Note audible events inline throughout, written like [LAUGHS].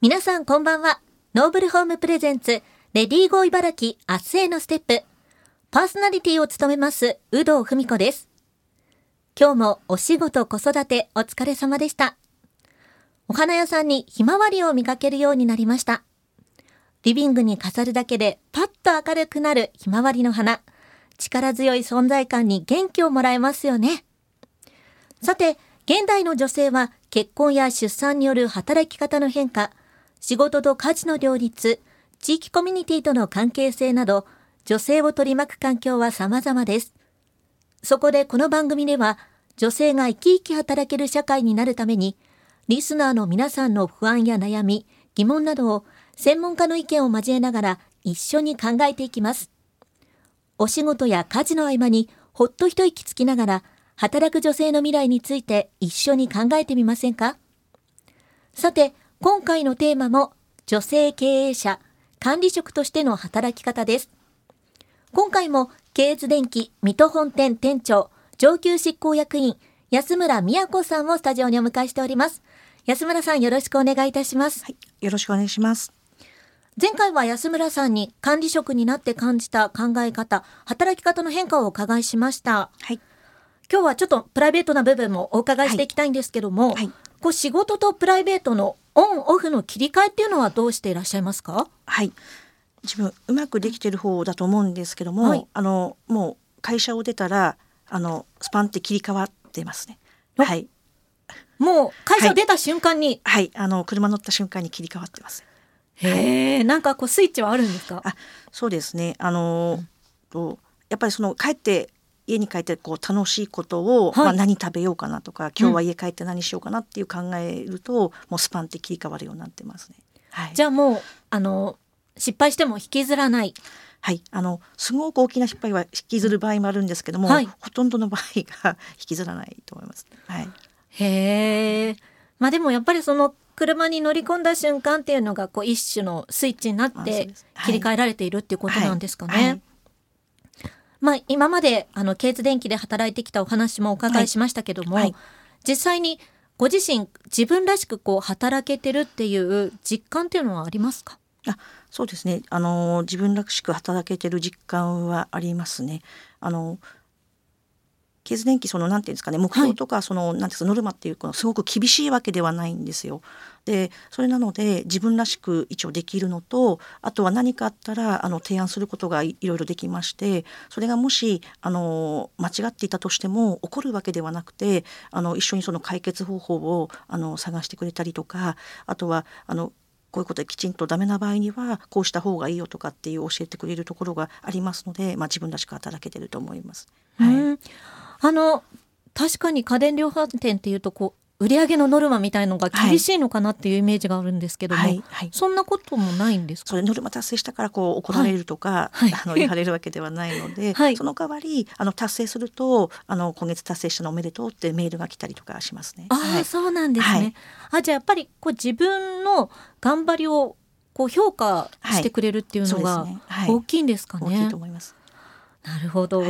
皆さんこんばんは。ノーブルホーム presents、レディーゴー茨城明日へのステップ。パーソナリティを務めます、有働文子です。今日もお仕事子育てお疲れ様でした。お花屋さんにひまわりを見かけるようになりました。リビングに飾るだけでパッと明るくなるひまわりの花。力強い存在感に元気をもらえますよね。さて、現代の女性は結婚や出産による働き方の変化、仕事と家事の両立、地域コミュニティとの関係性など、女性を取り巻く環境は様々です。そこでこの番組では、女性が生き生き働ける社会になるために、リスナーの皆さんの不安や悩み、疑問などを専門家の意見を交えながら一緒に考えていきます。お仕事や家事の合間にほっと一息つきながら、働く女性の未来について一緒に考えてみませんか？さて、今回のテーマも女性経営者、管理職としての働き方です。今回も、経営電機水戸本店店長、上級執行役員、安村美子さんをスタジオにお迎えしております。安村さんよろしくお願いいたします。はい、よろしくお願いします。前回は安村さんに管理職になって感じた考え方、働き方の変化をお伺いしました。はい。今日はちょっとプライベートな部分もお伺いしていきたいんですけども、はいはいこう仕事とプライベートのオンオフの切り替えっていうのはどうしていらっしゃいますか？はい。自分うまくできてる方だと思うんですけども、はい。あのもう会社を出たらあのスパンって切り替わってますね。お。はい。もう会社を出た瞬間に、はい。あの車乗った瞬間に切り替わってます。へえ、なんかこうスイッチはあるんですか？あそうですね。あの、とやっぱりその帰って家に帰ってこう楽しいことを、はいまあ何食べようかなとか今日は家帰って何しようかなっていう考えると、もうスパンって切り替わるようになってますね。はい。じゃあもう、あの、失敗しても引きずらない。はい、あのすごく大きな失敗は引きずる場合もあるんですけども、はいほとんどの場合が引きずらないと思います。はい、へえ。まあでもやっぱりその車に乗り込んだ瞬間っていうのがこう一種のスイッチになって切り替えられているっていうことなんですかね。はいはいまあ今まであのケーツ電機で働いてきたお話もお伺いしましたけども、はい。はい実際にご自身自分らしくこう働けてるっていう実感っていうのはありますか？あそうですね。あの自分らしく働けてる実感はありますね。あのケーズ電機そのなんていうんですかね目標とかその、なんていうんですかノルマっていうかすごく厳しいわけではないんですよ。でそれなので自分らしく一応できるのとあとは何かあったらあの提案することがいいろいろできましてそれがもしあの間違っていたとしても怒るわけではなくてあの一緒にその解決方法をあの探してくれたりとかあとはあのこういうことできちんとダメな場合にはこうした方がいいよとかっていう教えてくれるところがありますので、まあ、自分らしく働けてると思います。はい、うんあの確かに家電量販店っていうとこう売上のノルマみたいのが厳しいのかなっていうイメージがあるんですけども、はいはい。そんなこともないんですか？それノルマ達成したからこう怒られるとか、はい。あの言われるわけではないので、[LAUGHS] はい。その代わりあの達成するとあの今月達成したのおめでとうってメールが来たりとかしますね。ああ、はい。そうなんですね。はい。あじゃあやっぱりこう自分の頑張りをこう評価してくれるっていうのが大きいんですかね？大きいと思います。なるほど。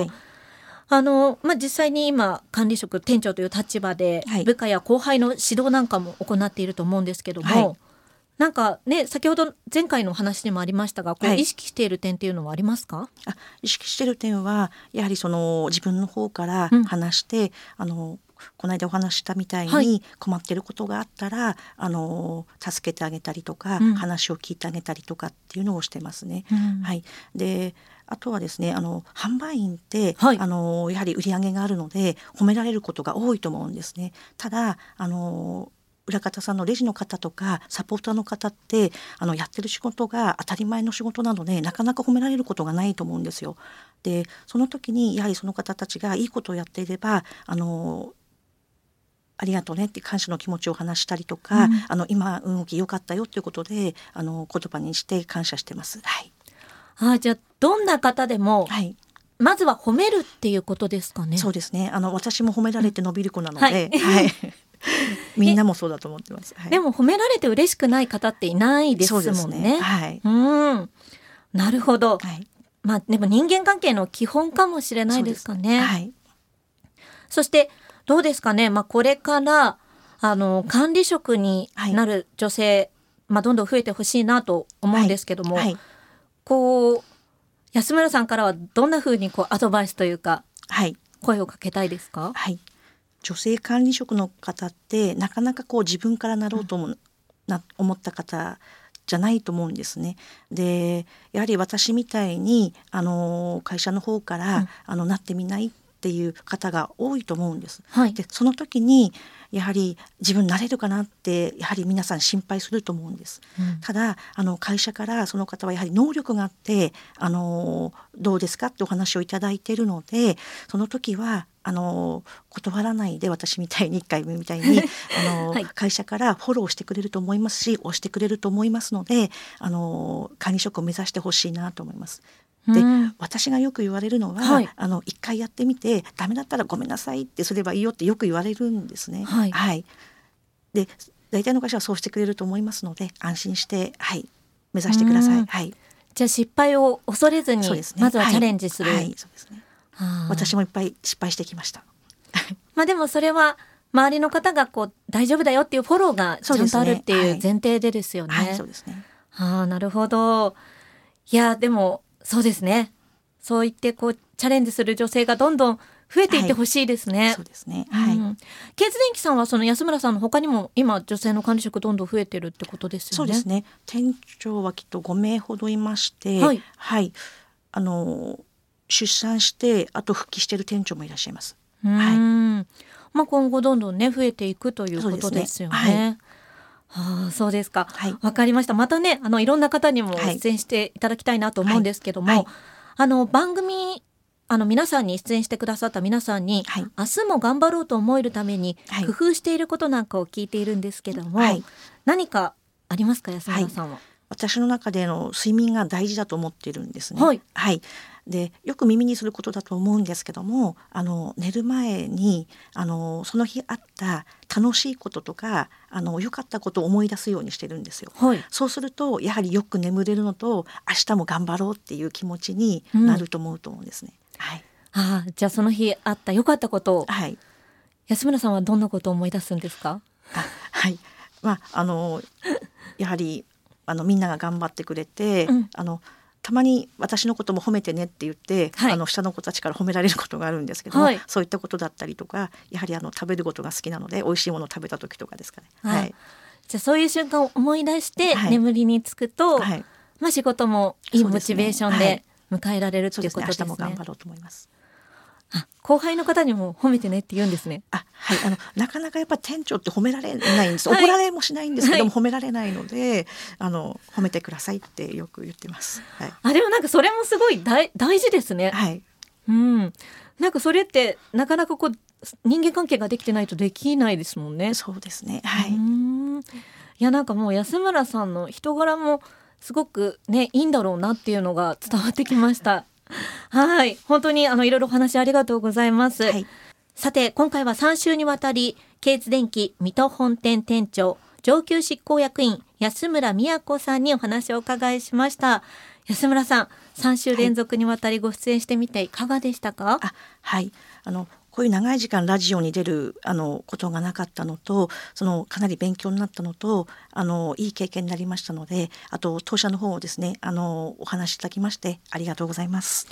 はいあのまあ実際に今管理職店長という立場ではい。部下や後輩の指導なんかも行っていると思うんですけども、はい。なんかね先ほど前回のお話にもありましたがこうはい。意識している点っていうのはありますか？あ意識してる点はやはりその自分の方からうん。話して、あのこの間お話ししたみたいに、はい。困ってることがあったらあの助けてあげたりとか、うん。話を聞いてあげたりとかっていうのをしてますね。うん。はい、であとはですねあの販売員って、はいあのやはり売り上げがあるので褒められることが多いと思うんですね。ただあの裏方さんのレジの方とかサポーターの方ってあのやってる仕事が当たり前の仕事なのでなかなか褒められることがないと思うんですよ。でその時にやはりその方たちがいいことをやっていればあのありがとうねって感謝の気持ちを話したりとか、うんあの今運気良かったよということであの言葉にして感謝してます。はい、あじゃあどんな方でも、はいまずは褒めるっていうことですかね。そうですね。あの私も褒められて伸びる子なので、はいはい。[LAUGHS] みんなもそうだと思ってます。はい、でも褒められて嬉しくない方っていないですもそうんですね。はい。うん。なるほど。はい。まあでも人間関係の基本かもしれないですかね。はい。そしてどうですかね。まあこれからあの管理職になる女性まあ、どんどん増えてほしいなと思うんですけども、はいこう安村さんからはどんな風にこうアドバイスというかはい。声をかけたいですか？はい、女性管理職の方ってなかなかこう自分からなろうともな思った方じゃないと思うんですね。でやはり私みたいにあの会社の方から、うん。あのなってみないっていう方が多いと思うんです。はいでその時にやはり自分なれるかなってやはり皆さん心配すると思うんです。うんただあの会社からその方はやはり能力があってあのどうですかってお話をいただいているのでその時はあの断らないで私みたいに1回目みたいに [LAUGHS] あの、はい会社からフォローしてくれると思いますし押してくれると思いますのであの管理職を目指してほしいなと思います。でうん私がよく言われるのは、はいあの一回やってみてダメだったらごめんなさいってすればいいよってよく言われるんですね。はいで大体の会社はそうしてくれると思いますので安心してはい目指してくださうんい。はい。じゃあ失敗を恐れずにね。まずはチャレンジする、はい、はいそうですね。はあ私もいっぱい失敗してきました。[LAUGHS] まあでもそれは周りの方がこう大丈夫だよっていうフォローがちゃんとあるっていう前提でですよね。はい、そうですね。ああなるほど。いやでもそうですね。そう言ってこうチャレンジする女性がどんどん増えていってほしいですね。そうですね。はい。うんケーズ電機さんはその安村さんの他にも今女性の管理職どんどん増えてるってことですよね。そうですね。店長はきっと5名ほどいまして、はいはい、あの出産してあと復帰している店長もいらっしゃいます。うーんまあ今後どんどんね増えていくということですよね。はいはあそうですか。はい。わかりました。またね、あのいろんな方にもはい出演していただきたいなと思うんですけども、はいはいあの番組あの皆さんに出演してくださった皆さんに、はい明日も頑張ろうと思えるためにはい工夫していることなんかを聞いているんですけども、はい何かありますか？安村さんは。私の中での睡眠が大事だと思っているんですね。はい。でよく耳にすることだと思うんですけどもあの寝る前にあのその日あった楽しいこととかあの良かったことを思い出すようにしてるんですよ。はい。そうするとやはりよく眠れるのと明日も頑張ろうっていう気持ちになると思うと思うんですね。はい、ああじゃあその日あった良かったことをはい、安村さんはどんなことを思い出すんですか？あはい、まああのやはりあのみんなが頑張ってくれて、うんあのたまに私のことも褒めてねって言って、はい。あの下の子たちから褒められることがあるんですけども、はい。そういったことだったりとかやはりあの食べることが好きなので美味しいものを食べた時とかですかね。あはい、じゃあそういう瞬間を思い出してはい。眠りにつくと、はい、まあ仕事もいいモチベーションで迎えられるってそうですね。いうことですね。明日も頑張ろうと思います。あ後輩の方にも褒めてねって言うんですね。あはい、あのなかなかやっぱ店長って褒められないんです、はい怒られもしないんですけども、はい褒められないのであの褒めてくださいってよく言ってます。はい、あでもなんかそれもすごい大大事ですね。はい、うん。なんかそれってなかなかこう人間関係ができてないとできないですもんね。そうですね。はい、うんいやなんかもう安村さんの人柄もすごくねいいんだろうなっていうのが伝わってきました。はい。本当にあのいろいろお話ありがとうございます。はい、さて今回は3週にわたりケーツ電機水戸本店店長上級執行役員安村美子さんにお話をお伺いしました。安村さん3週連続にわたりご出演してみていかがでしたか、あはい。あのこういう長い時間ラジオに出るあのことがなかったのとそのかなり勉強になったのとあのいい経験になりましたのであと当社の方をですねあのお話しいただきましてありがとうございます。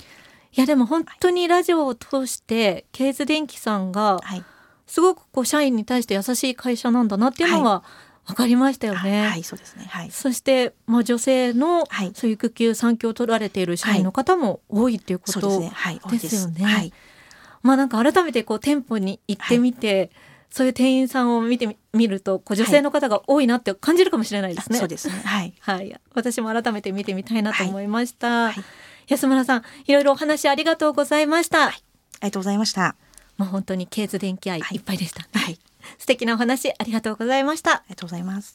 いやでも本当にラジオを通してケーツ電機さんがはい、すごくこう社員に対して優しい会社なんだなっていうのは分かりましたよね。はい、そうですね。はい、そして、まあ、女性のはいそういう育休産休を取られている社員の方も多いっていうことですね。はい、多いですよね。はい、まあなんか改めてこう店舗に行ってみて、そういう店員さんを見てみ見るとこう女性の方が多いなって感じるかもしれないですね。あそうですね。はい。はい、私も改めて見てみたいなと思いました。はい安村さん、いろいろお話ありがとうございました。ありがとうございました。まあ本当にケーズ電気愛はいいっぱいでした、はい、素敵なお話ありがとうございました。ありがとうございます。